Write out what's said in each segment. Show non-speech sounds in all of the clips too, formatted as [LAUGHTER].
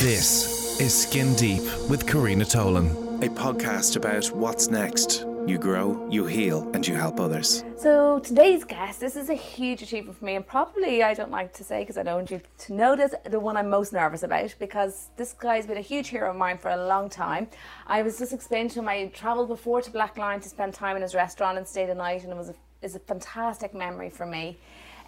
This is Skin Deep with Karina Tolan, a podcast about what's next. You grow, you heal, and you help others. So today's guest, this is a huge achievement for me, and probably I don't like to say because I don't want you to know this, the one I'm most nervous about because this guy's been a huge hero of mine for a long time. I was just explaining to him I travelled before to Blacklion to spend time in his restaurant and stayed a night, and it was a, is a fantastic memory for me.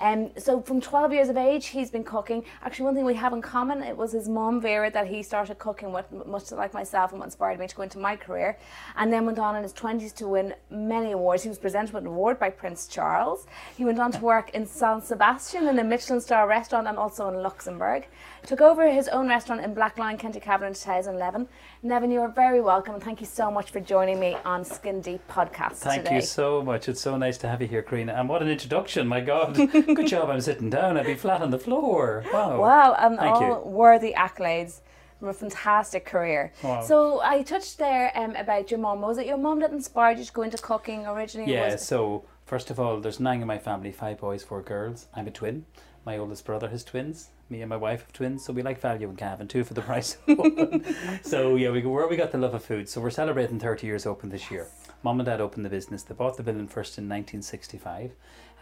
Um, so from 12 years of age, he's been cooking. Actually, one thing we have in common, it was his mom, Vera, that he started cooking with, much like myself and what inspired me to go into my career. And then went on in his 20s to win many awards. He was presented with an award by Prince Charles. He went on to work in San Sebastian in a Michelin star restaurant and also in Luxembourg. Took over his own restaurant in Blacklion, County Cavan in 2011. Neven, you are very welcome and thank you so much for joining me on Skin Deep podcast Thank today. you so much. It's so nice to have you here, Karina. And what an introduction, my God. [LAUGHS] Good job I'm sitting down. I'd be flat on the floor. Wow. Wow, and Thank all you. worthy accolades from a fantastic career. Wow. So I touched there um, about your mum. Was it your mum that inspired you to go into cooking originally? or Yeah, so first of all, there's nine in my family five boys, four girls. I'm a twin. My oldest brother has twins. Me and my wife have twins, so we like value in Cavan, two for the price of [LAUGHS] one. [LAUGHS] so yeah, we go where we got the love of food. So we're celebrating 30 years open this year. Mom and Dad opened the business. They bought the building first in 1965,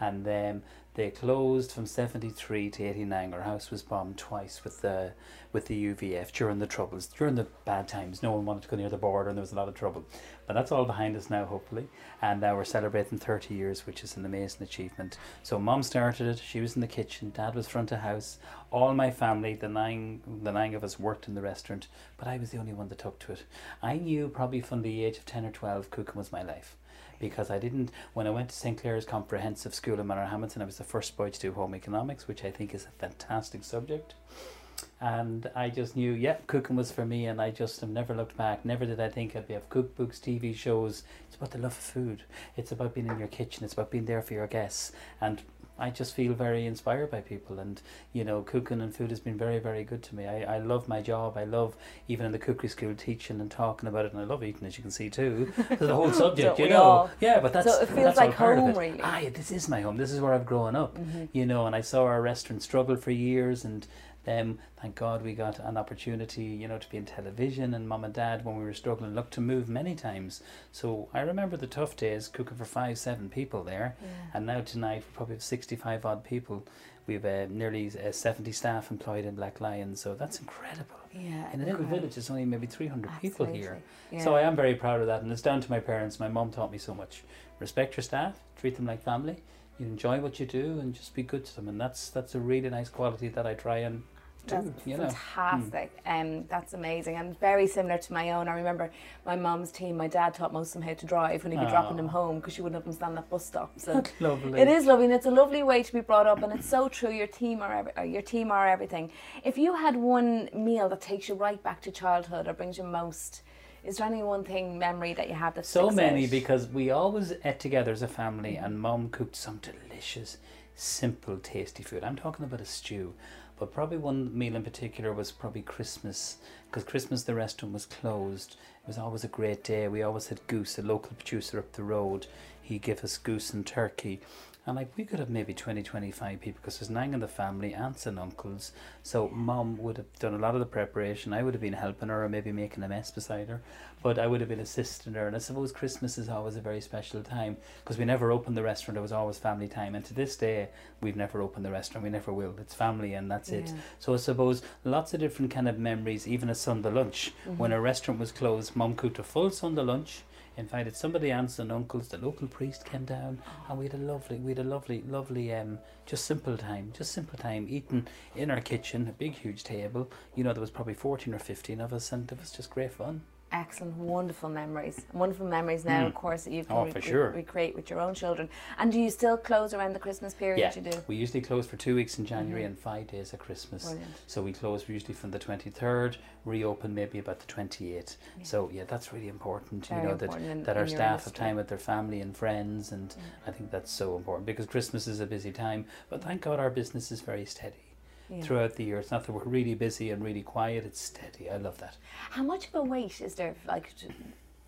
and then they closed from 73 to 89. Our house was bombed twice with the with the UVF during the troubles, during the bad times. No one wanted to go near the border, and there was a lot of trouble. But that's all behind us now, hopefully. And now we're celebrating 30 years, which is an amazing achievement. So mom started it. She was in the kitchen. Dad was front of house. All my family, the nine, the nine of us, worked in the restaurant. But I was the only one that took to it. I knew probably from the age of 10 or 12, cooking was my life because I didn't. When I went to St Clare's Comprehensive School in Manorhamilton, I was the first boy to do home economics, which I think is a fantastic subject. And I just knew, yeah, cooking was for me, and I just have never looked back. Never did I think I'd be have cookbooks, TV shows. It's about the love of food. It's about being in your kitchen. It's about being there for your guests. And I just feel very inspired by people, and you know, cooking and food has been very, very good to me. I, I love my job. I love even in the cookery school teaching and talking about it, and I love eating, as you can see too. There's [LAUGHS] the whole [LAUGHS] subject, you know. all? Yeah, but that's it feels like home, really. Mm-hmm. Ah, this is my home. This is where I've grown up. You know, and I saw our restaurant struggle for years, and then thank God we got an opportunity, you know, to be in television. And mom and dad, when we were struggling, looked to move many times. So I remember the tough days cooking for five, seven people there, and now tonight we probably have sixty-five odd people. We've uh, nearly uh, seventy staff employed in Blacklion, so that's incredible. Yeah, In a little village, there's only maybe 300 people here. Absolutely, So. I am very proud of that, and it's down to my parents. My mom taught me so much. Respect your staff, treat them like family. You enjoy what you do, and just be good to them. And that's that's a really nice quality that I try and That's you know, fantastic. Hmm. Um, that's amazing and very similar to my own. I remember my mum's team. My dad taught most of them how to drive when he'd be ah. dropping them home because she wouldn't have them stand at bus stops. And [LAUGHS] lovely. it is lovely, and it's a lovely way to be brought up, and it's so true. Your team are every, uh, your team are everything. If you had one meal that takes you right back to childhood or brings you most, is there any one thing memory that you have that so many out? because we always ate together as a family, and mom cooked some delicious, simple, tasty food. I'm talking about a stew. But probably one meal in particular was probably Christmas, because Christmas the restaurant was closed. It was always a great day. We always had goose, a local producer up the road. He gave us goose and turkey. And like we could have maybe 20, 25 people because there's nine in the family, aunts and uncles. So mom would have done a lot of the preparation. I would have been helping her or maybe making a mess beside her. But I would have been assisting her. And I suppose Christmas is always a very special time because we never opened the restaurant. It was always family time. And to this day, we've never opened the restaurant. We never will. It's family and that's it. So I suppose lots of different kind of memories, even a Sunday lunch. When mm-hmm. a restaurant was closed, mum cooked a full Sunday lunch invited some of the aunts and uncles. The local priest came down, and we had a lovely, we had a lovely, lovely, um, just simple time, just simple time eating in our kitchen, a big, huge table. You know, there was probably fourteen or fifteen of us, and it was just great fun. Excellent, wonderful memories. Wonderful memories now, of course, that you can Oh, re- for re- recreate with your own children. And do you still close around the Christmas period? Yeah, You do. we usually close for two weeks in January and five days at Christmas. Mm-hmm. Brilliant. So we close usually from the 23rd, reopen maybe about the 28th. So yeah, that's really important, Very you know, important in- that, that our staff have. Mm. time with their family and friends and I think that's so important because Christmas is a busy time, but thank God our business is very steady. Yeah. Throughout the year, it's not that we're really busy and really quiet. It's steady. I love that. How much of a wait is there, like, to,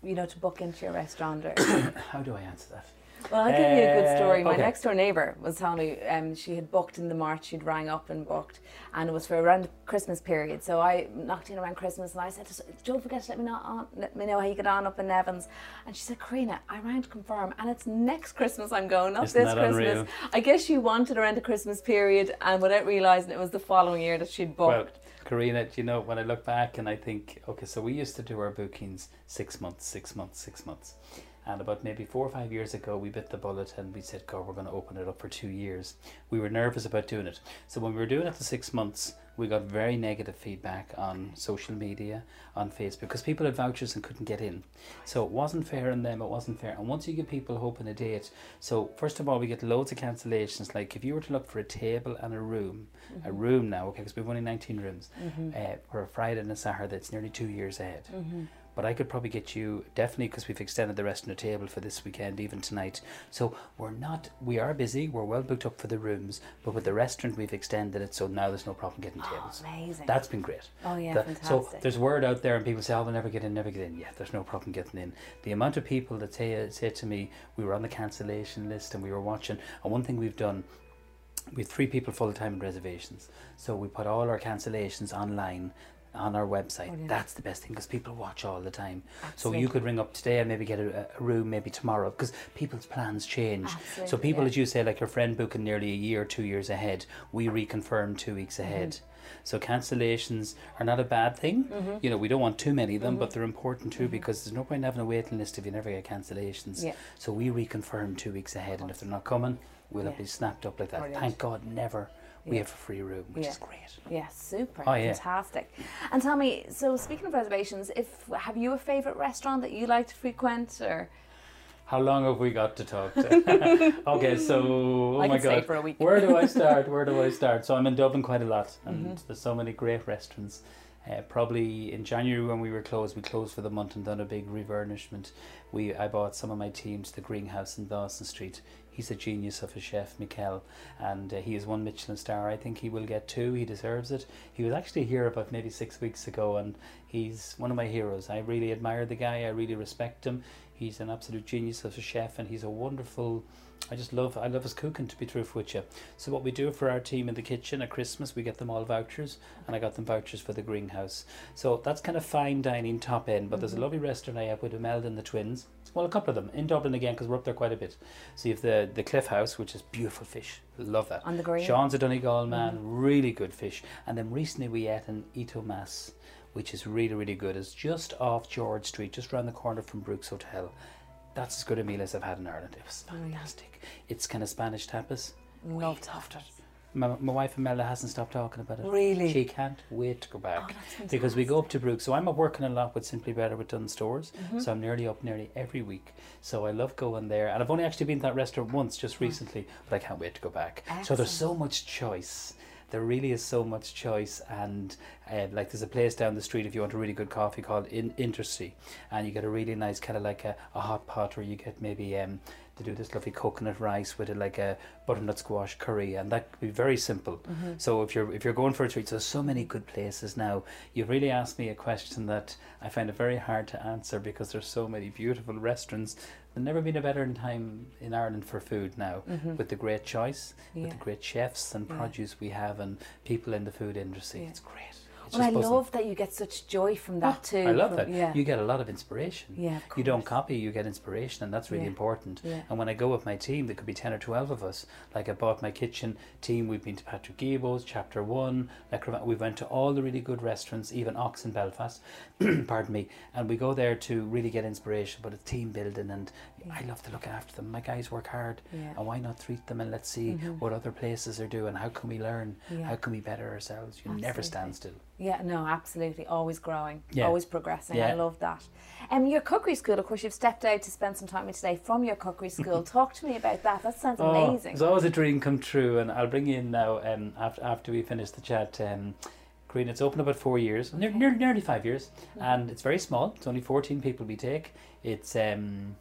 you know, to book into your restaurant? Or [COUGHS] How do I answer that? Well, I'll give you a good Uh, story. My okay. next door neighbour was telling me um, she had booked in the March, she'd rang up and booked, and it was for around Christmas period. So I knocked in around Christmas and I said, Don't forget to let me know, on, let me know how you get on up in Evans." And she said, Karina, I rang to confirm, and it's next Christmas I'm going, not Isn't this Christmas. unreal? I guess she wanted around the Christmas period, and without realising it was the following year that she'd Well, booked. Karina, do you know when I look back and I think, okay, so we used to do our bookings six months, six months, six months. And about maybe four or five years ago, we bit the bullet and we said, God, we're going to open it up for two years. We were nervous about doing it. So when we were doing it for six months, we got very negative feedback on social media, on Facebook, because people had vouchers and couldn't get in. So it wasn't fair on them, it wasn't fair. And once you give people hope and a date, so first of all, we get loads of cancellations. Like if you were to look for a table and a room, a mm-hmm. room now, okay, because we've only 19 rooms, mm-hmm. uh, for a Friday and a Saturday, it's nearly two years ahead. Mm-hmm. But I could probably get you definitely because we've extended the rest of the table for this weekend, even tonight. So we're not, we are busy. We're well booked up for the rooms, but with the restaurant we've extended it, so now there's no problem getting oh, tables. amazing. That's been great. Oh, yeah, The- So there's word out there, and people say, "Oh, we'll never get in, never get in." Yeah, there's no problem getting in. The amount of people that say say to me, "We were on the cancellation list and we were watching," and one thing we've done we have three people full time in reservations. So we put all our cancellations online on our website. Brilliant. That's the best thing because people watch all the time. So you could ring up today and maybe get a, a room maybe tomorrow because people's plans change. so people, yeah. as you say, like your friend booking nearly a year, two years ahead, we reconfirm two weeks Mm-hmm. ahead. So cancellations are not a bad thing. Mm-hmm. You know, we don't want too many of them, but they're important too because there's no point having a waiting list if you never get cancellations. Yeah. So we reconfirm two weeks ahead, and if they're not coming, we'll Yeah. be snapped up like that. Brilliant. Thank God, never we Yeah. have a free room, which Yeah. is great. Yeah, super. Oh, yeah. Fantastic. And tell me, so speaking of reservations, if have you a favourite restaurant that you like to frequent or How long have we got to talk? To? [LAUGHS] okay, so oh I my God, for a week. where do I start? Where do I start? So I'm in Dublin quite a lot, and Mm-hmm. there's so many great restaurants. Uh, probably in January when we were closed, we closed for the month and done a big refurnishment. We I bought some of my team to the Greenhouse in Dawson Street. He's a genius of a chef, Mickael, and uh, he has one Michelin star. I think he will get two. He deserves it. He was actually here about maybe six weeks ago, and he's one of my heroes. I really admire the guy. I really respect him. He's an absolute genius of a chef, and he's a wonderful. I just love. I love his cooking. To be truthful with you, so what we do for our team in the kitchen at Christmas, we get them all vouchers, and I got them vouchers for the greenhouse. So that's kind of fine dining, top end. But there's a mm-hmm. lovely restaurant I have with Imelda and the twins. Well, a couple of them in Dublin again because we're up there quite a bit. So you have the the Cliff House, which is beautiful fish. Love that. On the green? Sean's a Donegal man, mm-hmm. really good fish. And then recently we ate an Uno Mas, which is really, really good. It's just off George Street, just around the corner from Brooks Hotel. That's as good a meal as I've had in Ireland. It was fantastic. It's kind of Spanish tapas. love Loved it. My, my wife Imelda hasn't stopped talking about it. Really? She can't wait to go back. Oh, that's because we go up to Brooks. So I'm up working a lot with Simply Better with Dunnes Stores. Mm-hmm. So I'm nearly up nearly every week. So I love going there. And I've only actually been to that restaurant once just recently, but I can't wait to go back. So there's so much choice. There really is so much choice, and uh, like there's a place down the street if you want a really good coffee called In- Intersea, and you get a really nice kind of like a, a hot pot where you get maybe um, to do this lovely coconut rice with it like a butternut squash curry, and that could be very simple. So if you're if you're going for a treat, so so many good places now. You've really asked me a question that I find it very hard to answer because there's so many beautiful restaurants. There's never been a better time in Ireland for food now, mm-hmm. with the great choice, with the great chefs and Yeah. produce we have, and people in the food industry. Yeah. It's great. It's Well, I buzzing. love that you get such joy from that ah, too. I love from- that. Yeah. You get a lot of inspiration. Yeah, of You don't copy, you get inspiration, and that's really Yeah. important. Yeah. And when I go with my team, there could be 10 or 12 of us. Like I bought my kitchen team, we've been to Patrick Guilbaud's, Chapter 1, L'Ecrivain. we went to all the really good restaurants, even Ox in Belfast, [CLEARS THROAT] pardon me, and we go there to really get inspiration, but it's team building, and I love to look after them. My guys work hard, Yeah. and why not treat them and let's see what other places are doing? How can we learn? Yeah. How can we better ourselves? You never stand still. Yeah, no, absolutely. Always growing, Yeah. always progressing. I love that. Um, your cookery school, of course, you've stepped out to spend some time with today from your cookery school. [LAUGHS] Talk to me about that. That sounds amazing. Oh, it's always a dream come true, and I'll bring you in now um, after after we finish the chat. Um, Green, it's open about four years, near, near, nearly five years, Mm-hmm. and it's very small. It's only fourteen people we take. It's um,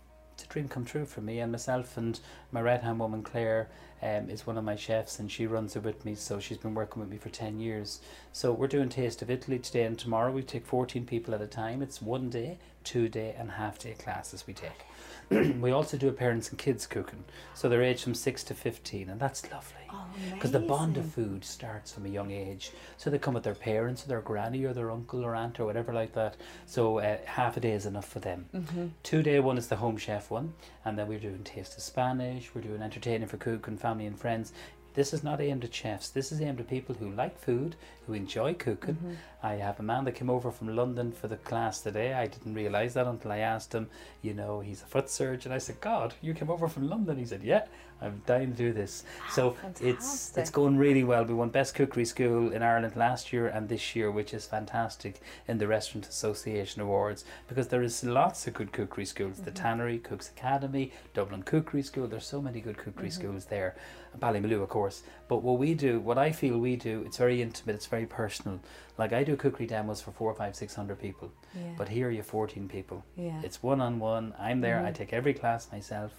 dream come true for me and myself and my right hand woman Claire. um, is one of my chefs, and she runs it with me. So she's been working with me for ten years. So we're doing Taste of Italy today and tomorrow. We take fourteen people at a time. It's one day, two day, and half day classes we take. [CLEARS THROAT] we also do a parents and kids cooking, so they're aged from six to fifteen, and that's lovely. Oh, Because the bond of food starts from a young age. So they come with their parents or their granny or their uncle or aunt or whatever like that. So uh, half a day is enough for them. Mm-hmm. Two day one is the home chef one, and then we're doing taste of Spanish. We're doing entertaining for cooking, family and friends. This is not aimed at chefs. This is aimed at people who like food, who enjoy cooking. Mm-hmm. I have a man that came over from London for the class today. I didn't realise that until I asked him. You know, he's a foot surgeon. I said, "God, you came over from London." He said, "Yeah, I'm dying to do this." Ah, so it's it's going really well. We won best cookery school in Ireland last year and this year, which is fantastic in the Restaurant Association Awards because there is lots of good cookery schools. The mm-hmm. Tannery, Cooks Academy, Dublin Cookery School. There's so many good cookery mm-hmm. schools there. Ballymaloe, of course. But what we do, what I feel we do, it's very intimate. It's very personal. Like I do cookery demos for four, five, six hundred people, Yeah. but here you're 14 people. yeah. It's one on one. I'm there. I Mhm. take every class myself,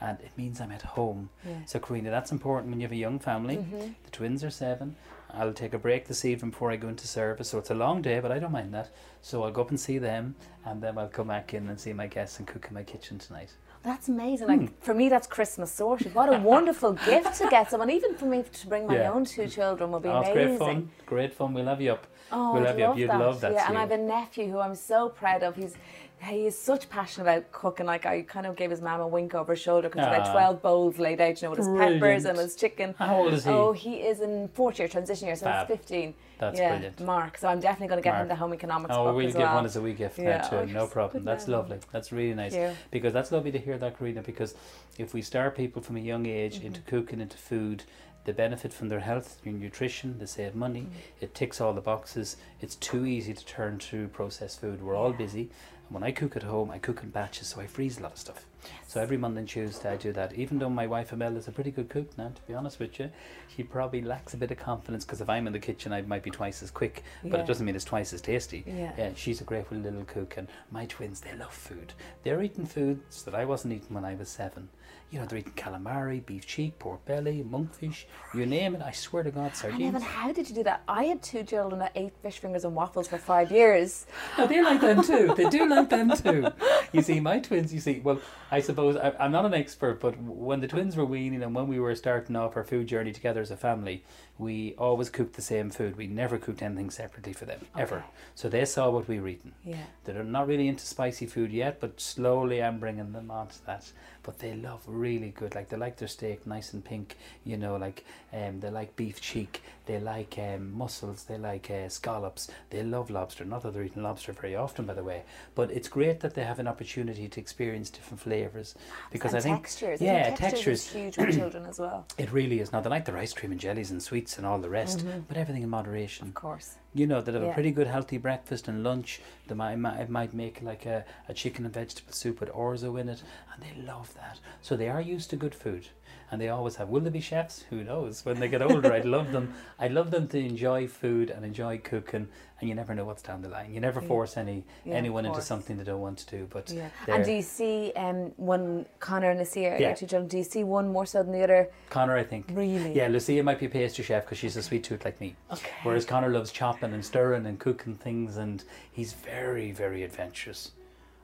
and it means I'm at home. yeah. So, Karina, that's important when you have a young family. Mhm. The twins are seven. I'll take a break this evening before I go into service. So, it's a long day, but I don't mind that. So, I'll go up and see them, and then I'll come back in and see my guests and cook in my kitchen tonight. That's amazing. Like for me, that's Christmas sorted. What a wonderful [LAUGHS] gift to get someone, even for me to bring my Yeah. own two children would be Oh, amazing. great fun. Great fun. We love you up. Oh, We'll I'd have you up. love You'd that. love that, Yeah, and I have a nephew who I'm so proud of. He's he is such passionate about cooking. Like I kind of gave his mum a wink over his shoulder because Ah. twelve bowls laid out, you know, with his peppers and his chicken. How old is he? Oh, he is in fourth year transition year, so Fab. he's fifteen. That's yeah, brilliant. Mark. So I'm definitely going to get Mark. him the home economics Oh, book we'll give well. one as a wee gift Yeah, now too. No problem. That's lovely. That's really nice. Yeah. Because that's lovely to hear that, Karina. Because if we start people from a young age Mm-hmm. into cooking, into food, they benefit from their health, their nutrition, they save money, Mm-hmm. it ticks all the boxes. It's too easy to turn to processed food. We're all busy. When I cook at home, I cook in batches, so I freeze a lot of stuff. So every Monday and Tuesday I do that. Even though my wife Amel is a pretty good cook now, to be honest with you, she probably lacks a bit of confidence because if I'm in the kitchen, I might be twice as quick, but Yeah. it doesn't mean it's twice as tasty. Yeah. Yeah, she's a great little cook, and my twins they love food. They're eating foods that I wasn't eating when I was seven. You know, they're eating calamari, beef cheek, pork belly, monkfish, you name it. I swear to God, And sardines. Evan, how did you do that? I had two children that ate fish fingers and waffles for five years. Oh, they like them too. They do like them [LAUGHS] too. You see, my twins, you see, well, I suppose I, I'm not an expert, but when the twins were weaning and when we were starting off our food journey together as a family, we always cooked the same food. We never cooked anything separately for them, ever. So they saw what we were eating. Yeah. They're not really into spicy food yet, but slowly I'm bringing them onto that. But they love really good, like they like their steak nice and pink, you know, like um, they like beef cheek, they like um, mussels, they like uh, scallops, they love lobster. Not that they're eating lobster very often, by the way, but it's great that they have an opportunity to experience different flavors because and I think textures. yeah, textures, textures. is huge with children as well. [CLEARS THROAT] it really is. Now they like their ice cream and jellies and sweets and all the rest, Mm-hmm. but everything in moderation. Of course. You know, they'd have a pretty good healthy breakfast and lunch. They might, might, might make like a, a chicken and vegetable soup with orzo in it, and they love that. So they are used to good food, and they always have. Will they be chefs? Who knows? When they get older, I'd love them. [LAUGHS] I'd love them to enjoy food and enjoy cooking, and you never know what's down the line. You never force any Yeah, anyone into something they don't want to do. But Yeah. And do you see um, one Connor and Lucia Yeah. two children, do you see one more so than the other? Connor, I think. Really? Yeah, Lucia might be a pastry chef because she's a sweet tooth like me. Okay. Whereas Connor loves chopping and stirring and cooking things, and he's very, very adventurous.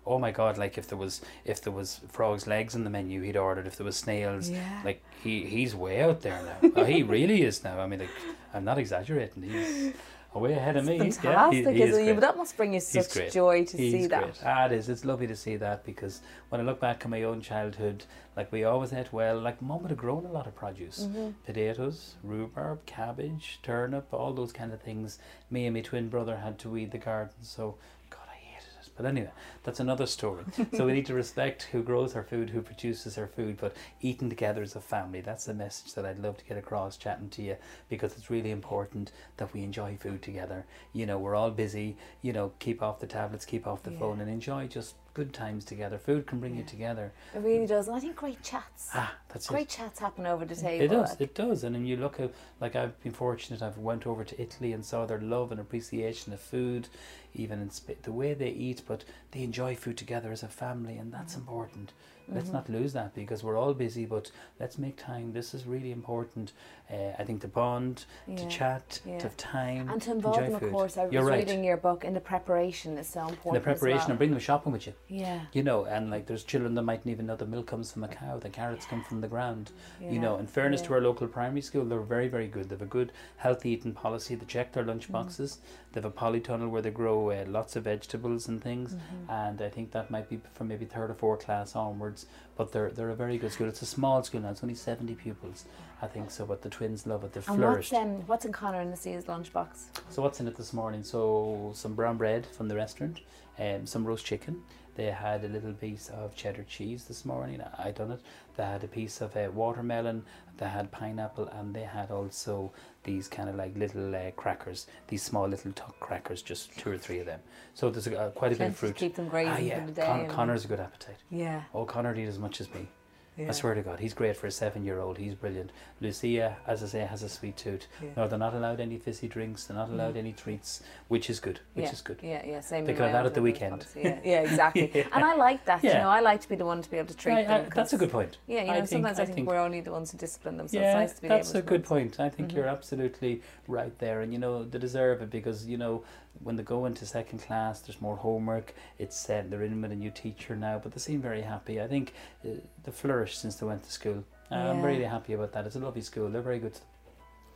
Oh my God! Like if there was if there was frogs' legs in the menu, he'd ordered. If there was snails, Yeah. like he he's way out there now. oh, he [LAUGHS] really is now. I mean, like I'm not exaggerating. He's way ahead of me. Fantastic. Yeah, he, he is isn't great. that must bring you He's such joy to He's see that. great. Ah, it is. It's lovely to see that because when I look back on my own childhood, like we always ate well. Like mum would have grown a lot of produce, Mm-hmm. potatoes, rhubarb, cabbage, turnip, all those kind of things. Me and my twin brother had to weed the garden, so God, I hated it. But anyway, that's another story. so we need to respect who grows our food, who produces our food, but eating together as a family. That's the message that I'd love to get across chatting to you because it's really important that we enjoy food together. You know, we're all busy. You know, keep off the tablets, keep off the Yeah. phone, and enjoy just good times together. Food can bring you together. It really does. And I think great chats. Ah, that's it. great chats happen over the table. It does, like- it does. And then you look at, like I've been fortunate, I've went over to Italy and saw their love and appreciation of food, even in Sp- the way they eat, but they enjoy food together as a family, and that's important. Let's not lose that because we're all busy, but let's make time. This is really important. Uh, I think to bond, to chat, yeah. to have time, And to involve them, food. of course. I was You're right. reading your book, and the preparation is so important. the preparation as and bring them shopping with you. Yeah. You know, and like there's children that mightn't even know the milk comes from a cow, the carrots come from the ground. You know, in fairness yeah. to our local primary school, they're very, very good. They have a good healthy eating policy. They check their lunch Mm. boxes. They have a polytunnel where they grow uh, lots of vegetables and things. Mm-hmm. And I think that might be from maybe third or fourth class onwards. But they're they're a very good school. It's a small school now. It's only seventy pupils, I think. So, but the twins love it. They've And flourished. what's um, what's in Connor and Lucia's lunchbox? So what's in it this morning? So some brown bread from the restaurant, um, some roast chicken. They had a little piece of cheddar cheese this morning. I done it. They had a piece of uh, watermelon. They had pineapple, and they had also these kind of like little uh, crackers. These small little tuck crackers, just two or three of them. So there's a, uh, quite a bit Plenty of to fruit. keep them grazing ah, yeah. for the day. Con- Connor's a good appetite. Yeah. Oh, Connor eat as much as me. Yeah. I swear to God, he's great for a seven-year-old. He's brilliant. Lucia, as I say, has a sweet tooth. Yeah. No, they're not allowed any fizzy drinks. They're not allowed No. any treats, which is good. Which yeah. is good. Yeah, yeah, same. They have that at the weekend. Yeah, yeah, exactly. [LAUGHS] And I like that. You know, I like to be the one to be able to treat I- I- them. that's a good point. Yeah, you know, I sometimes I, I think, think- we're only the ones who discipline them, so yeah, it's nice to be that's able a to good point. I think Mhm. you're absolutely right there, and you know they deserve it because you know when they go into second class, there's more homework. It's uh, they're in with a new teacher now, but they seem very happy. I think uh, they flourished since they went to school. Uh, I'm really happy about that. It's a lovely school. They're very good.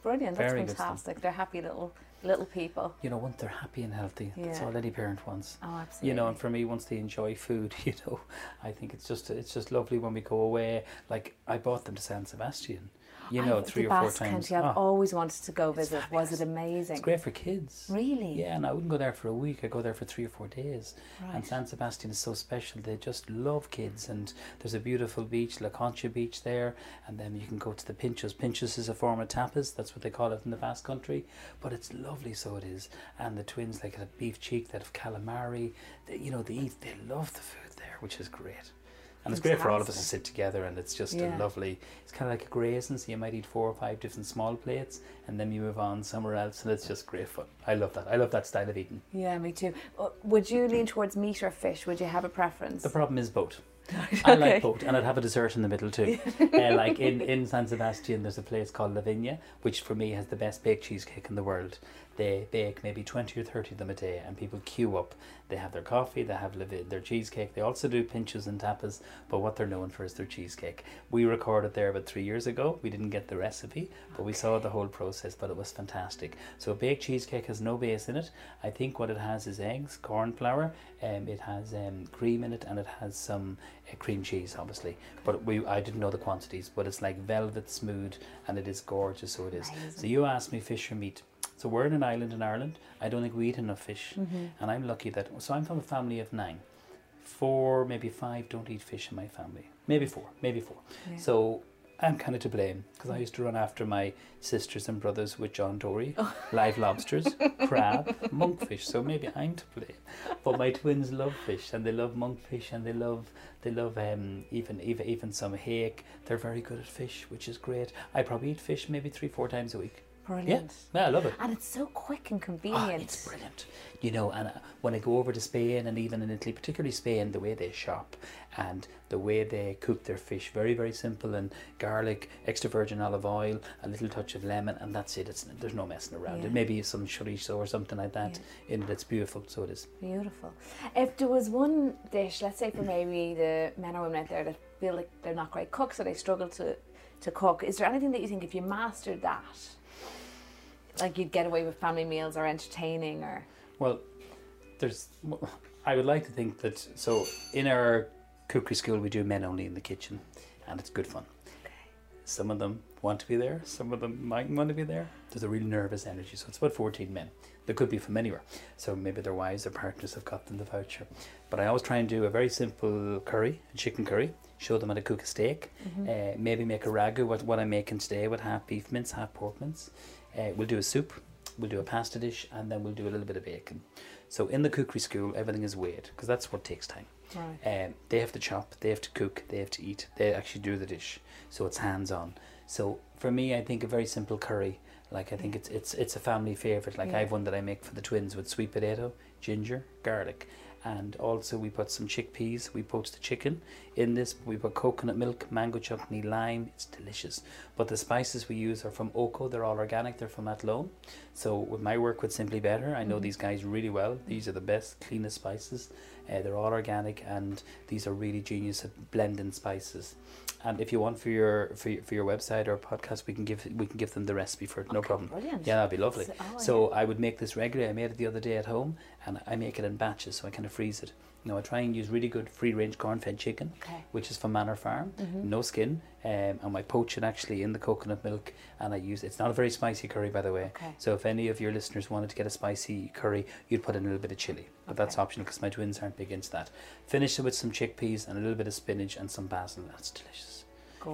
Brilliant. That's Very fantastic. They're happy little little people. You know, once they're happy and healthy, that's all any parent wants. Oh, absolutely. you know and for me once they enjoy food [LAUGHS] you know i think it's just it's just lovely when we go away like i bought them to san sebastian you know I- three the or four Basque times Country, I've Oh, always wanted to go visit. Was it amazing? it's great for kids. Really? yeah and i wouldn't go there for a week. I go there for three or four days. Right. and san sebastian is so special. They just love kids and there's a beautiful beach la concha beach there and then you can go to the pinchos. Pinchos is a form of tapas. That's what they call it in the basque country but it's lovely so it is. And the twins like have beef cheek they have calamari. They, you know they eat they love the food there which is great and it's great for all of us to sit together and it's just Yeah. a lovely it's kind of like a grazing so you might eat four or five different small plates and then you move on somewhere else and it's just great fun i love that i love that style of eating Yeah, me too. Uh, Would you lean towards meat or fish? Would you have a preference? The problem is both. [LAUGHS] I like both, and I'd have a dessert in the middle too. [LAUGHS] uh, like in, in San Sebastian, there's a place called La Viña, which for me has the best baked cheesecake in the world. They bake maybe 20 or 30 of them a day, and people queue up. They have their coffee, they have their cheesecake. They also do pinches and tapas, but what they're known for is their cheesecake. We recorded there about three years ago. We didn't get the recipe, but we saw the whole process, but it was fantastic. So, baked cheesecake has no base in it. I think what it has is eggs, corn flour, um, it has um, cream in it, and it has some uh, cream cheese, obviously. But we I didn't know the quantities, but it's like velvet smooth, and it is gorgeous. So it is. So you asked me fish or meat. So we're in an island in Ireland. I don't think we eat enough fish, Mm-hmm. and I'm lucky that. So I'm from a family of nine. Four, maybe five, don't eat fish in my family. Maybe four, maybe four. Yeah. So I'm kind of to blame because I used to run after my sisters and brothers with John Dory, [LAUGHS] live lobsters, crab, monkfish. So maybe I'm to blame. But my twins love fish and they love monkfish and they love they love um, even even even some hake. They're very good at fish, which is great. I probably eat fish maybe three four times a week. Brilliant. Yeah, I love it. And it's so quick and Oh, convenient. it's brilliant. You know, and uh, when I go over to Spain and even in Italy, particularly Spain, the way they shop and the way they cook their fish, very, very simple and garlic, extra virgin olive oil, a little touch of lemon, and that's it. It's There's no messing around. Yeah. It maybe some chorizo or something like that in it. It's beautiful, so it is. Beautiful. If there was one dish, let's say for maybe the men or women out there that feel like they're not great cooks or they struggle to, to cook, is there anything that you think if you mastered that, like you'd get away with family meals or entertaining or Well, there's. I would like to think that. So in our cookery school, we do men only in the kitchen, and it's good fun. Some of them want to be there. Some of them mightn't want to be there. There's a real nervous energy. So it's about 14 men. They could be from anywhere. So maybe their wives or partners have got them the voucher. But I always try and do a very simple curry, a chicken curry. Show them how to cook a steak. Uh, maybe make a ragu. What what I'm making today with half beef mince, half pork mince. Uh, we'll do a soup. We'll do a pasta dish, and then we'll do a little bit of bacon. So in the cookery school, everything is weighed because that's what takes time. right. Um, they have to chop, they have to cook, they have to eat. They actually do the dish, so it's hands on. So for me, I think a very simple curry. Like I think it's it's it's a family favorite. Like Yeah. I have one that I make for the twins with sweet potato, ginger, garlic, and also we put some chickpeas. We poached the chicken in this. We put coconut milk, mango chutney, lime. It's delicious. But the spices we use are from Oco They're all organic. They're from Athlone. So with my work with Simply Better, I know mm-hmm. these guys really well. These are the best, cleanest spices. Uh, they're all organic, and these are really genius at blending spices. And if you want for your for your, for your website or podcast, we can give we can give them the recipe for it. No Okay, problem. brilliant. Yeah, that'd be lovely. Oh, So I would make this regularly. I made it the other day at home, and I make it in batches, so I kind of freeze it. Now I try and use really good free-range corn-fed chicken, Okay. which is from Manor Farm, Mm-hmm. no skin, um, and I poach it actually in the coconut milk, and I use. It's not a very spicy curry, by the way. Okay. So if any of your listeners wanted to get a spicy curry, you'd put in a little bit of chili, but that's optional because my twins aren't big into that. Finish it with some chickpeas and a little bit of spinach and some basil. That's delicious.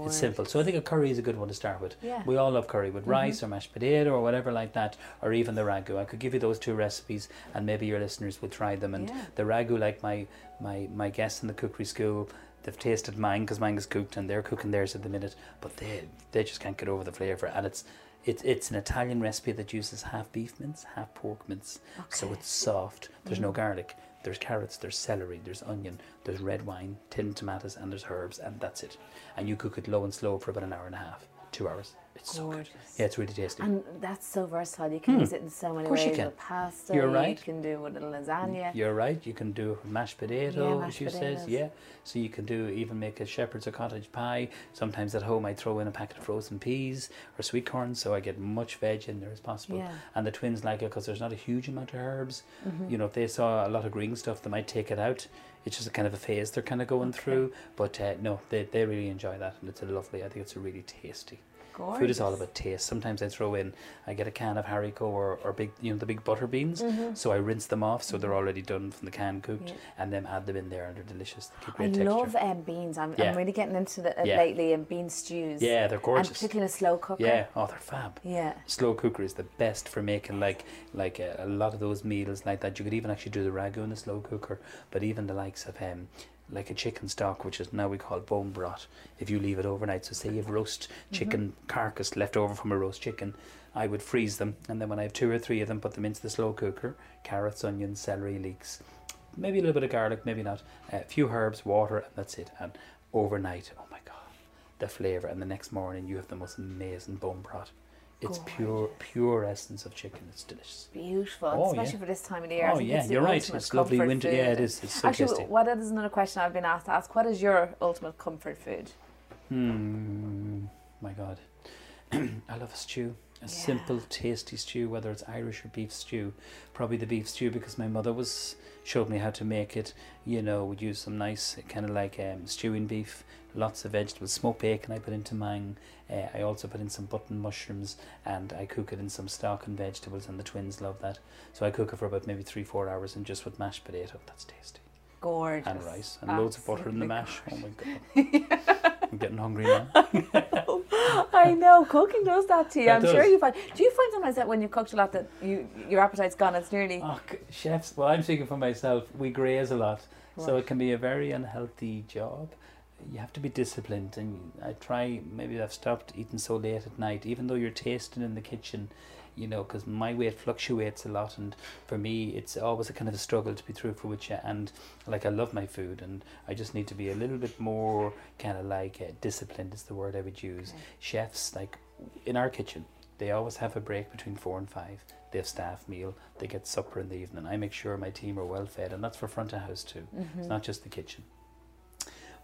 It's simple. So I think a curry is a good one to start with. Yeah. We all love curry with mm-hmm. rice or mashed potato or whatever like that, or even the ragu. I could give you those two recipes, and maybe your listeners will try them. And Yeah. the ragu, like my my my guests in the cookery school, they've tasted mine because mine is cooked, and they're cooking theirs at the minute, but they they just can't get over the flavour. And it's it's it's an Italian recipe that uses half beef mince, half pork mince, so it's soft. There's no mm-hmm. garlic. There's carrots, there's celery, there's onion, there's red wine, tinned tomatoes, and there's herbs, and that's it. And you cook it low and slow for about an hour and a half, two hours. It's so good. Gorgeous. Yeah, it's really tasty. And that's so versatile. You can use it in so many Hmm. course you can. With pasta. You're right. You can do it with a lasagna. You're right. You can do mashed potato, Yeah, mashed she says. potatoes. Yeah. So you can do even make a shepherd's or cottage pie. Sometimes at home I throw in a packet of frozen peas or sweet corn, so I get much veg in there as possible. Yeah. And the twins like it because there's not a huge amount of herbs. Mm-hmm. You know, if they saw a lot of green stuff, they might take it out. It's just a kind of a phase they're kind of going Okay. through. But uh, no, they, they really enjoy that, and it's a lovely. I think it's a really tasty. Gorgeous. Food is all about taste. Sometimes I throw in, I get a can of haricot or, or big, you know, the big butter beans. So I rinse them off so they're already done from the can cooked, Mm-hmm. Yeah. and then add them in there and they're delicious. They keep I texture. love um, beans. I'm, Yeah. I'm really getting into the, uh, Yeah. lately and bean stews. yeah, they're And gorgeous. particularly in a slow cooker. Yeah, oh, they're fab. Yeah. Slow cooker is the best for making like like a, a lot of those meals like that. You could even actually do the ragu in the slow cooker, but even the likes of um like a chicken stock, which is now we call bone broth. If you leave it overnight, so say you've roast mm-hmm. chicken carcass left over from a roast chicken, I would freeze them, and then when I have two or three of them, put them into the slow cooker. Carrots, onions, celery, leeks, maybe a little bit of garlic, maybe not. A few herbs, water, and that's it. And overnight, oh my god, the flavour. And the next morning, you have the most amazing bone broth. It's pure, pure essence of chicken. It's delicious. Beautiful, Oh, especially yeah. for this time of the year. I Oh think yeah, it's you're right. It's lovely winter. food. Yeah, it is. It's so Actually, tasty. what is another question I've been asked to ask? What is your ultimate comfort food? Hmm. My God, [CLEARS THROAT] I love a stew. A Yeah. simple, tasty stew, whether it's Irish or beef stew. Probably the beef stew because my mother was showed me how to make it. You know, would use some nice kind of like um, stewing beef, lots of vegetables, smoked bacon. I put into mine. Uh, I also put in some button mushrooms, and I cook it in some stock and vegetables. And the twins love that. So I cook it for about maybe three, four hours, and just with mashed potato. That's tasty. Gorgeous. And rice and loads of butter in the Absolutely mash. Oh my god. [LAUGHS] I'm getting hungry now. [LAUGHS] I know cooking does that to you. It I'm sure you find. Do you find sometimes that when you've cooked a lot that you your appetite's gone? It's nearly. Oh, chefs. Well, I'm speaking for myself. We graze a lot, so it can be a very unhealthy job. You have to be disciplined, and I try. Maybe I've stopped eating so late at night, even though you're tasting in the kitchen. You know, because my weight fluctuates a lot, and for me, it's always a kind of a struggle to be truthful with you. And like, I love my food, and I just need to be a little bit more kind of like uh, disciplined. Is the word I would use. Okay. Chefs, like in our kitchen, they always have a break between four and five. They have staff meal. They get supper in the evening. I make sure my team are well fed, and that's for front of house too. Mm-hmm. It's not just the kitchen.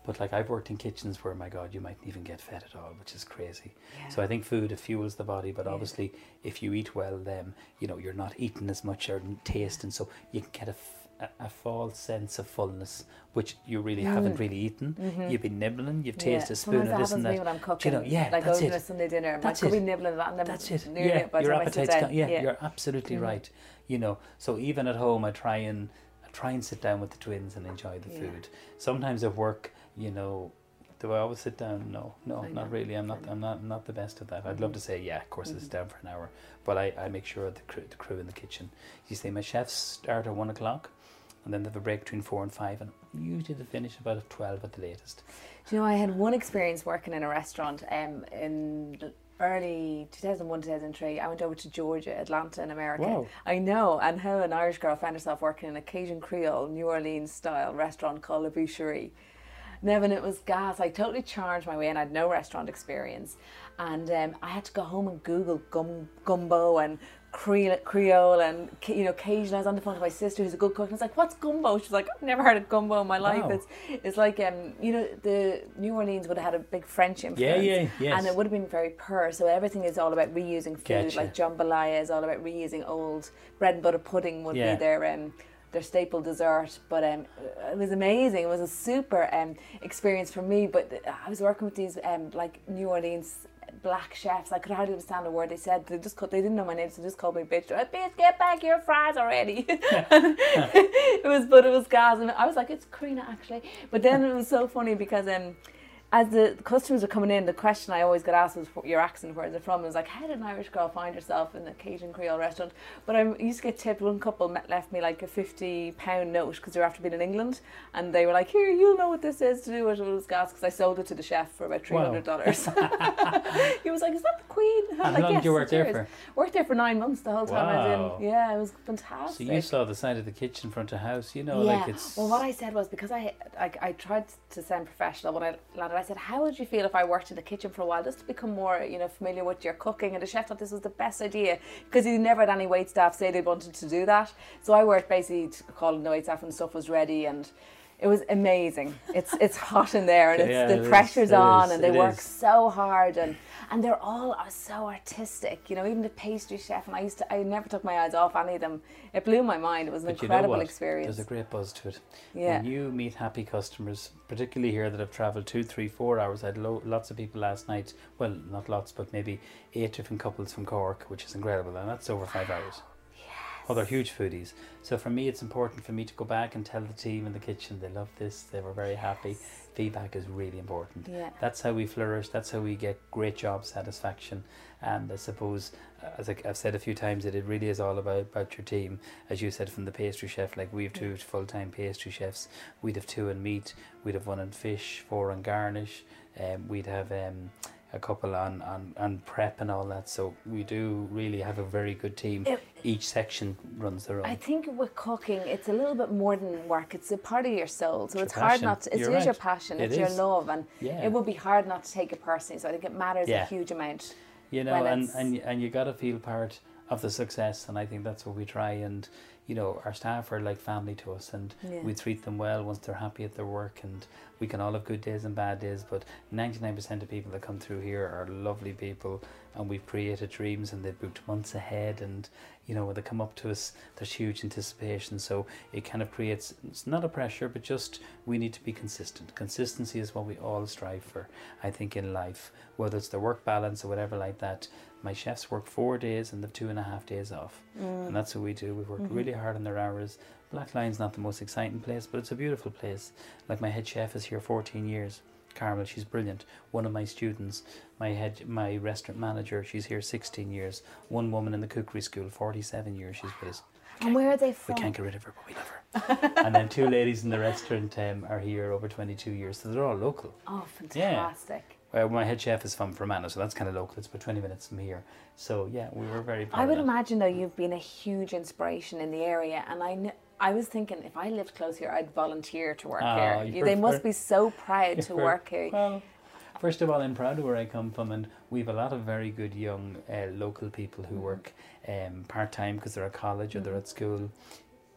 But like I've worked in kitchens where, my God, you mightn't even get fed at all, which is crazy. So I think food it fuels the body, but Yeah. obviously if you eat well, then you know you're not eating as much or tasting, so you can get a, f- a, false sense of fullness, which you really haven't really eaten. You've been nibbling, you've tasted a spoon Mm. Mm-hmm. Sometimes of that this happens and to that. when I'm Do cooking. you know, yeah, like that's over it. a Sunday dinner. That's I could it. be nibbling at that, and That's it. Yeah, it your time I sit appetite's gone. Yeah, yeah. you're absolutely Mhm. right. You know, so even at home, I try and I try and sit down with the twins and enjoy the Yeah. food. Sometimes at work, you know, do I always sit down? No, no, I not know. really. I'm not. I'm not. I'm not the best at that. I'd love to say, yeah, of course, I sit down for an hour, but I, I make sure the crew, the crew in the kitchen. You see, my chefs start at one o'clock, and then they have a break between four and five, and usually they finish about at twelve at the latest. Do you know, I had one experience working in a restaurant um, in the early 2001, 2003, I went over to Georgia, Atlanta in America. Wow. I know, and how an Irish girl found herself working in a Cajun Creole, New Orleans style restaurant called La Boucherie. Neven, it was gas. I totally charged my way and I had no restaurant experience. And um, I had to go home and Google gum, gumbo and Creole, Creole and you know Cajun. I was on the phone to my sister who's a good cook. And I was like, "What's gumbo?" She's like, "I've never heard of gumbo in my life." Wow. It's it's like um you know the New Orleans would have had a big French influence. yeah, yeah, yes. And it would have been very pur. So everything is all about reusing food. Getcha. Like jambalaya is all about reusing old bread and butter pudding would Yeah. be their um their staple dessert. But um it was amazing. It was a super um experience for me. But I was working with these um like New Orleans black chefs. I could hardly understand a word they said. They just called, they didn't know my name, so they just called me bitch. Like, bitch, get back your fries already. [LAUGHS] it was, but it was gas, and I was like, it's Karina actually. But then it was so funny because um, as the customers were coming in, the question I always got asked was your accent, where's it from? And it was like, how did an Irish girl find herself in a Cajun Creole restaurant? But I used to get tipped. One couple met, left me like a fifty pound note because they were after being in England, and they were like, here, you'll know what this is to do it. It was gas because I sold it to the chef for about three Wow. dollars. [LAUGHS] he was like, is that the Queen? I was How like, long did you work there for? Worked there for nine months the whole time I Wow. was in. Yeah, it was fantastic. So you saw the side of the kitchen front of house, you know, yeah. like it's. Well, what I said was because I, I I tried to sound professional when I landed. I said, "How would you feel if I worked in the kitchen for a while, just to become more, you know, familiar with your cooking?" And the chef thought this was the best idea because he never had any wait staff say they wanted to do that. So I worked basically calling the wait staff when stuff was ready and. It was amazing. It's it's hot in there and it's, Yeah, the it is, pressure's it on is, and they work is. so hard and and they're all are so artistic. You know, even the pastry chef and I used to I never took my eyes off any of them. It blew my mind. It was an But you know incredible experience. There's a great buzz to it. yeah. When you meet happy customers, particularly here that have travelled two, three, four hours, I had lo- lots of people last night. Well, not lots, but maybe eight different couples from Cork, which is incredible, and that's over five hours. Oh, they're huge foodies. So for me, it's important for me to go back and tell the team in the kitchen they love this. They were very happy. Feedback is really important. Yeah. That's how we flourish. That's how we get great job satisfaction. And I suppose, uh, as I- I've said a few times, that it really is all about, about your team. As you said, from the pastry chef, like we have two full time pastry chefs. We'd have two in meat. We'd have one in fish, four on garnish. Um, we'd have um, a couple on, on, on prep and all that. So we do really have a very good team. It- Each section runs their own. I think with cooking, it's a little bit more than work. It's a part of your soul. So It's it's hard not to, it's is your passion, It it's your love, and Yeah. it would be hard not to take it personally. So I think it matters Yeah. a huge amount. you know and and, and you got to feel part of the success and i think that's what we try and you know our staff are like family to us and Yeah. we treat them well once they're happy at their work and we can all have good days and bad days but 99% of people that come through here are lovely people and we've created dreams and they've booked months ahead and you know when they come up to us there's huge anticipation so it kind of creates it's not a pressure but just we need to be consistent consistency is what we all strive for i think in life whether it's the work balance or whatever like that my chefs work four days and they've two and a half days off and that's what we do we work really hard on their hours Blacklion's not the most exciting place but it's a beautiful place like my head chef is here 14 years Carmel, she's brilliant. One of my students, my head, my restaurant manager, she's here 16 years. One woman in the cookery school, 47 years she's with us. And where are they from? We can't get rid of her, but we love her. [LAUGHS] and then two ladies in the restaurant um, are here over 22 years, so they're all local. Oh, fantastic. Uh, my head chef is from Fermanagh, so that's kind of local. It's about 20 minutes from here. So yeah, we were very proud I would imagine though you've been a huge inspiration in the area, and I kn- I was thinking if I lived close here, I'd volunteer to work Oh, here. They must be so proud [LAUGHS] to work here. Well, first of all, I'm proud of where I come from, and we've a lot of very good young uh, local people Mm-hmm. who work um, part time because they're at college or they're at school.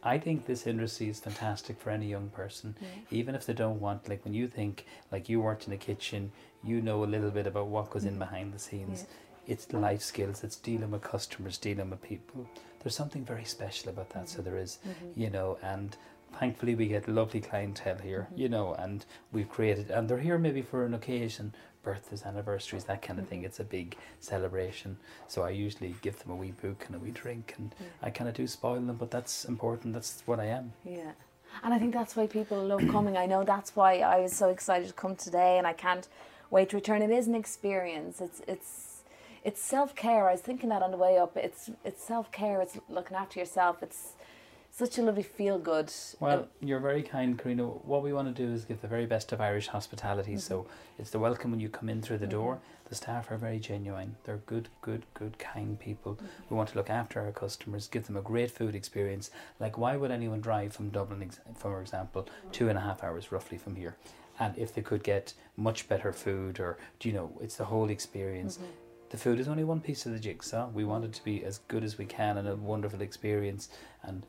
I think this industry is fantastic for any young person, even if they don't want. Like when you think, like you worked in a kitchen, you know a little bit about what goes in mm. behind the scenes. It's life skills. It's dealing with customers, dealing with people. There's something very special about that. So mm-hmm. there is, mm-hmm. you know, and thankfully we get lovely clientele here, mm-hmm. you know, and we've created, and they're here maybe for an occasion, birthdays, anniversaries, that kind of mm. thing. It's a big celebration. So I usually give them a wee book and a wee drink, and mm. I kind of do spoil them, but that's important. That's what I am. Yeah. And I think that's why people love [CLEARS THROAT] coming. I know that's why I was so excited to come today and I can't wait to return. It is an experience. It's it's it's self care. I was thinking that on the way up. It's it's self care, it's looking after yourself, it's such a lovely feel good. Well, you're very kind, Karina. What we want to do is give the very best of Irish hospitality. Mm-hmm. So it's the welcome when you come in through the door. The staff are very genuine. They're good, good, good, kind people. Mm-hmm. We want to look after our customers, give them a great food experience. Like, why would anyone drive from Dublin, for example, two and a half hours roughly from here? And if they could get much better food, or do you know, it's the whole experience. Mm-hmm. The food is only one piece of the jigsaw. We want it to be as good as we can and a wonderful experience. And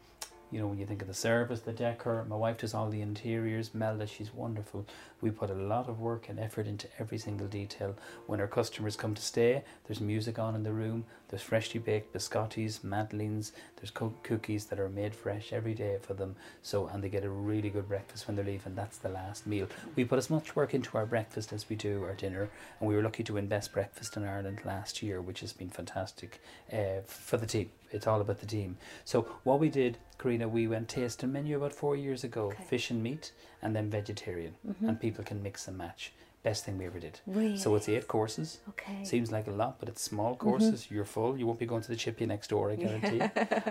you know, when you think of the service, the decor, my wife does all the interiors. Melda, she's wonderful. We put a lot of work and effort into every single detail. When our customers come to stay, there's music on in the room. There's freshly baked biscottis, madeleines. There's co- cookies that are made fresh every day for them. So, and they get a really good breakfast when they're leaving. That's the last meal. We put as much work into our breakfast as we do our dinner, and we were lucky to win best breakfast in Ireland last year, which has been fantastic uh, for the team. It's all about the team. So what we did, Karina, we went tasting menu about four years ago, Okay. fish and meat, and then vegetarian, and people can mix and match. Best thing we ever did. Really? So it's eight courses. Okay. Seems like a lot, but it's small courses. You're full. You won't be going to the chippy next door, I guarantee.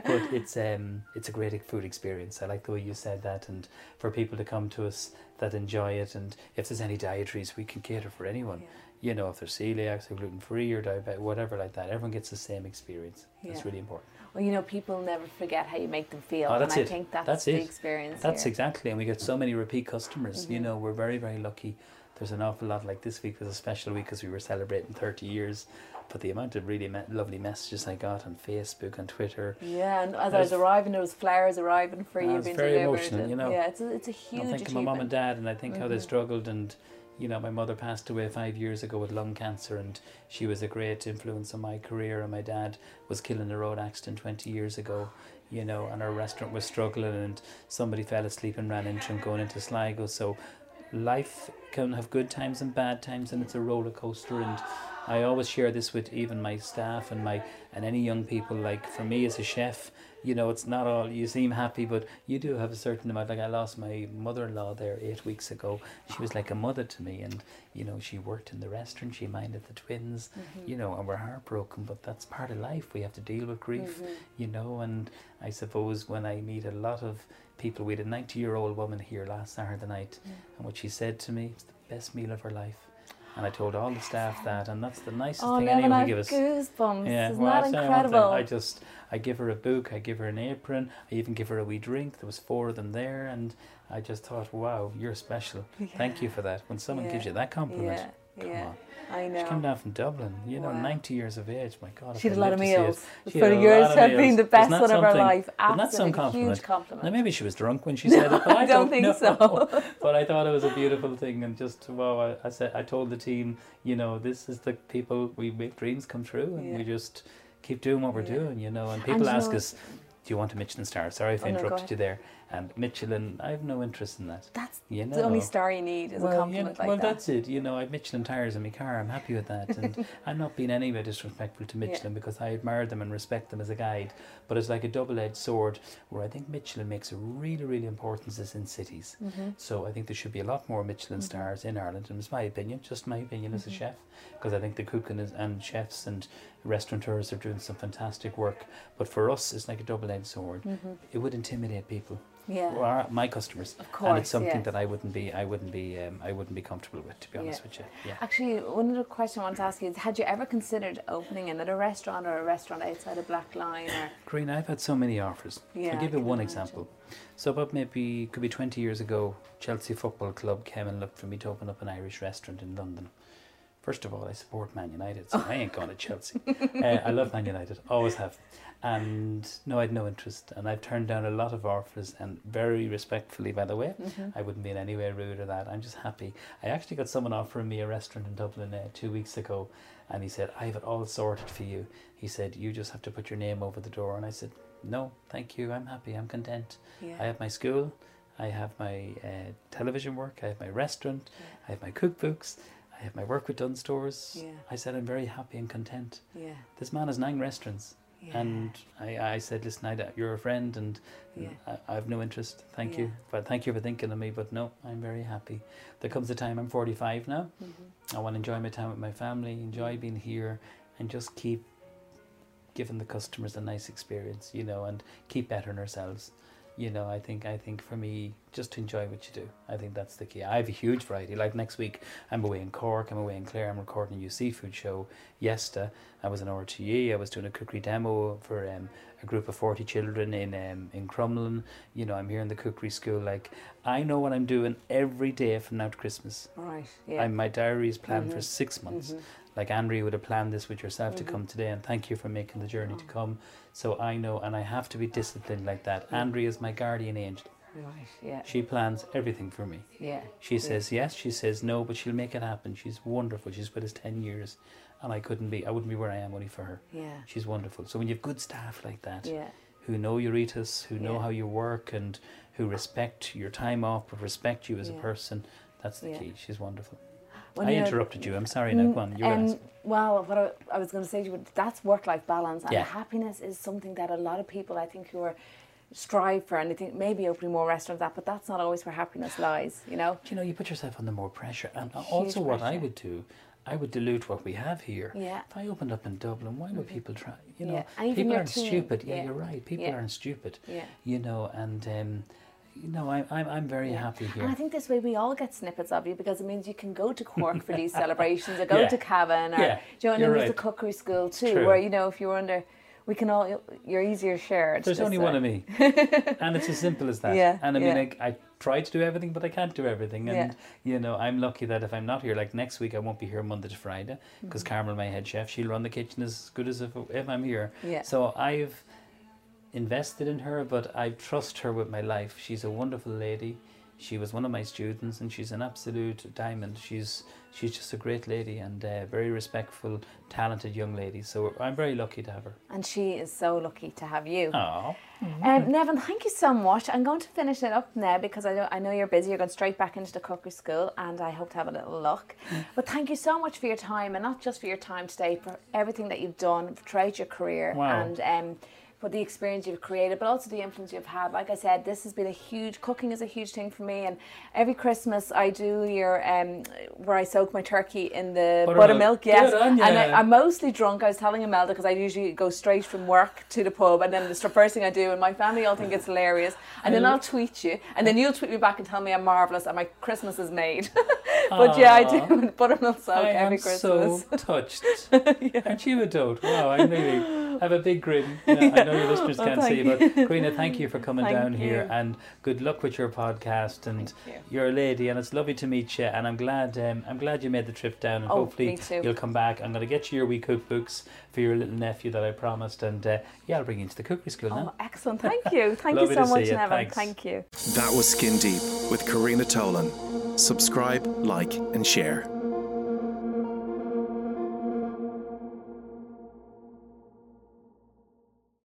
but it's um it's a great food experience. I like the way you said that, and for people to come to us that enjoy it, and if there's any dietaries, we can cater for anyone. You know, if they're celiacs or gluten free or diabetic, whatever like that, everyone gets the same experience. That's Yeah. really important. Well, you know, people never forget how you make them feel, Oh, that's and I it. think that's, That's the it. experience. That's here. exactly, and we get so many repeat customers. You Mhm. know, we're very, very lucky. There's an awful lot. Like this week was a special week because we were celebrating 30 years. But the amount of really me- lovely messages I got on Facebook and Twitter. Yeah, and as I There's- was arriving, there was flowers arriving for you it's being very delivered. emotional, and- you know. Yeah, it's a, it's a huge I think of my mum and dad, and I think how they Mhm. struggled. And you know, my mother passed away five years ago with lung cancer, and she was a great influence on my career. And my dad was killed in a road accident 20 years ago. You know, and our restaurant was struggling, and somebody fell asleep and ran into him going into Sligo. So, life can have good times and bad times, and it's a roller coaster. And I always share this with even my staff and my and any young people. Like for me as a chef, you know, it's not all you seem happy, but you do have a certain amount. Like I lost my mother-in-law there eight weeks ago. She was like a mother to me, and you know, she worked in the restaurant. She minded the twins, Mm-hmm. you know, and we're heartbroken. But that's part of life. We have to deal with grief, Mhm. you know. And I suppose when I meet a lot of people, we had a ninety-year-old woman here last Saturday night, and what she said to me was the best meal of her life. And I told all the staff that, and that's the nicest Oh, thing anyone can give us. goosebumps. Yeah, Isn't well, that I'll tell you one thing, incredible? I just I give her a book, I give her an apron, I even give her a wee drink. There was four of them there, and I just thought, wow, you're special. Thank you for that. When someone gives you that compliment, yeah, come yeah. on. I know. She came down from Dublin, you know, Wow. 90 years of age. My God, She had a lot of lived to see it. meals. For had a yours lot of have been the best one of her life. Isn't some Absolutely compliment? huge compliment. Now maybe she was drunk when she said it, but [LAUGHS] I, I don't think know. so. [LAUGHS] but I thought it was a beautiful thing, and just wow! I, I said I told the team, you know, this is the people we make dreams come true, and Yeah. we just keep doing what we're Yeah. doing, you know. And And people you ask know- us, "Do you want a Michelin star?" Sorry if I Oh, no, interrupted ahead. you there. And Michelin, I have no interest in that. That's You know, the only star you need is a well, compliment yeah, like well, that. that's it. You know, I have Michelin tires in my car. I'm happy with that, and [LAUGHS] I'm not being any way disrespectful to Yeah. Michelin because I admire them and respect them as a guide. But it's like a double-edged sword, where I think Michelin makes a really, really importance is in cities. Mm-hmm. So I think there should be a lot more Michelin stars in Ireland, and it's my opinion, just my opinion as a Mm-hmm. chef, because I think the cooking is, and chefs and restaurateurs are doing some fantastic work. But for us, it's like a double-edged sword. It would intimidate people, Mm-hmm. Yeah. or our- my customers, Of course, and it's something yeah. that I wouldn't be, I wouldn't be, um, I wouldn't be comfortable with, to be honest Yeah. with you. Yeah. Actually, one other question I want to ask you is: Had you ever considered opening another restaurant or a restaurant outside of Blacklion? Or [SIGHS] Green, I've had so many offers. Yeah, I'll give you one imagine. example. So about maybe could be twenty years ago, Chelsea Football Club came and looked for me to open up an Irish restaurant in London. First of all, I support Man United, so [LAUGHS] I ain't going to Chelsea. Uh, I love Man United, always have. And no, I had no interest, and I've turned down a lot of offers, and very respectfully, by the way, Mm-hmm. I wouldn't be in any way rude or that. I'm just happy. I actually got someone offering me a restaurant in Dublin uh, two weeks ago, and he said, "I have it all sorted for you." He said, "You just have to put your name over the door," and I said, "No, thank you. I'm happy. I'm content. yeah. I have my school, I have my uh, television work, I have my restaurant, I have my cookbooks, I have my work with Dunnes Stores." Yeah. I said, "I'm very happy and content." yeah. This man has nine restaurants. Yeah. And I, I said, listen, I, you're a friend and Yeah. I, I have no interest. Thank Yeah. you. But thank you for thinking of me. But no, I'm very happy. There comes a time, I'm 45 now. Mm-hmm. I want to enjoy my time with my family, enjoy being here, and just keep giving the customers a nice experience, you know, and keep bettering ourselves. You know, I think I think for me, just to enjoy what you do. I think that's the key. I have a huge variety. Like next week, I'm away in Cork. I'm away in Clare. I'm recording a new seafood show. Yesta. I was in RTE. I was doing a cookery demo for um, a group of forty children in um, in Crumlin. You know, I'm here in the cookery school. Like I know what I'm doing every day from now to Christmas. Right. Yeah. I'm, my diary is planned for six months. Like Andrea would have planned this with yourself to mm-hmm. come today, and thank you for making the journey to oh. come. So I know, and I have to be disciplined like that. Andrea is my guardian angel. right. Yeah. She plans everything for me. Yeah. She says yes, she says no, but she'll make it happen. She's wonderful. She's with us ten years, and I couldn't be. I wouldn't be where I am only for her. Yeah. She's wonderful. So when you have good staff like that, Yeah. who know your ethos, who know Yeah. how you work, and who respect your time off, but respect you as a person, that's the Yeah. key. She's wonderful. When I interrupted you. I'm sorry. Now, go on. You're Um, well, what I, I was going to say to you, that's work-life balance, and Yeah. happiness is something that a lot of people, I think, who are strive for, and they think maybe opening more restaurants, that, but that's not always where happiness lies. You know. you know, you put yourself under more pressure. And also, what I would do, I would dilute what we have here. Yeah. If I opened up in Dublin, why would people try? You know, Yeah. People aren't stupid. Yeah, Yeah. you're right. People Yeah. aren't stupid. Yeah. You know, and um, you know, I, I'm I'm very happy here. And I think this way we all get snippets of you because it means you can go to [LAUGHS] Cork for these celebrations or go Yeah. to Cavan or Yeah, do you know, and you're there's right. the cookery school too, True. where you know if you're under, we can all you're easier shared. There's only way. one of me, [LAUGHS] and it's as simple as that. Yeah, and I mean. I, I try to do everything, but I can't do everything. And Yeah. you know, I'm lucky that if I'm not here, like next week, I won't be here Monday to Friday because Mm-hmm. Carmel, my head chef, she'll run the kitchen as good as if if I'm here. Yeah. So I've invested in her, but I trust her with my life. She's a wonderful lady. She was one of my students, and she's an absolute diamond. She's she's just a great lady and a very respectful, talented young lady. So I'm very lucky to have her. And she is so lucky to have you. Oh, Um, Neven, thank you so much. I'm going to finish it up now because I know, I know you're busy. You're going straight back into the cookery school, and I hope to have a little luck. [LAUGHS] But thank you so much for your time, and not just for your time today, for everything that you've done throughout your career, Wow. and um, for the experience you've created, but also the influence you've had. Like I said, this has been a huge cooking is a huge thing for me, and every Christmas I do your um, where I soak my turkey in the Buttermilk. buttermilk. Yes, and I, I'm mostly drunk. I was telling Imelda because I usually go straight from work to the pub, and then the first thing I do, and my family all think it's hilarious. And then I'll tweet you, and then you'll tweet me back and tell me I'm marvelous, and my Christmas is made. [LAUGHS] but yeah, I do [LAUGHS] buttermilk soak I every am Christmas. so [LAUGHS] touched. Aren't you a dote? Wow, I really have a big grin. Yeah, I know your [LAUGHS] listeners Oh, can't see, thank but Karina, thank you for coming Thank down here, and good luck with your podcast. And Thank you're a lady, and it's lovely to meet you. And I'm glad, um, I'm glad you made the trip down, and Oh, hopefully you'll come back. I'm going to get you your wee cookbooks for your little nephew that I promised, and uh, yeah, I'll bring you into the cookery school Oh, now. excellent. Thank you. [LAUGHS] Thank you so to much, you. Neven. Thanks. Thank you. That was Skin Deep with Karina Tolan. Subscribe, like, and share.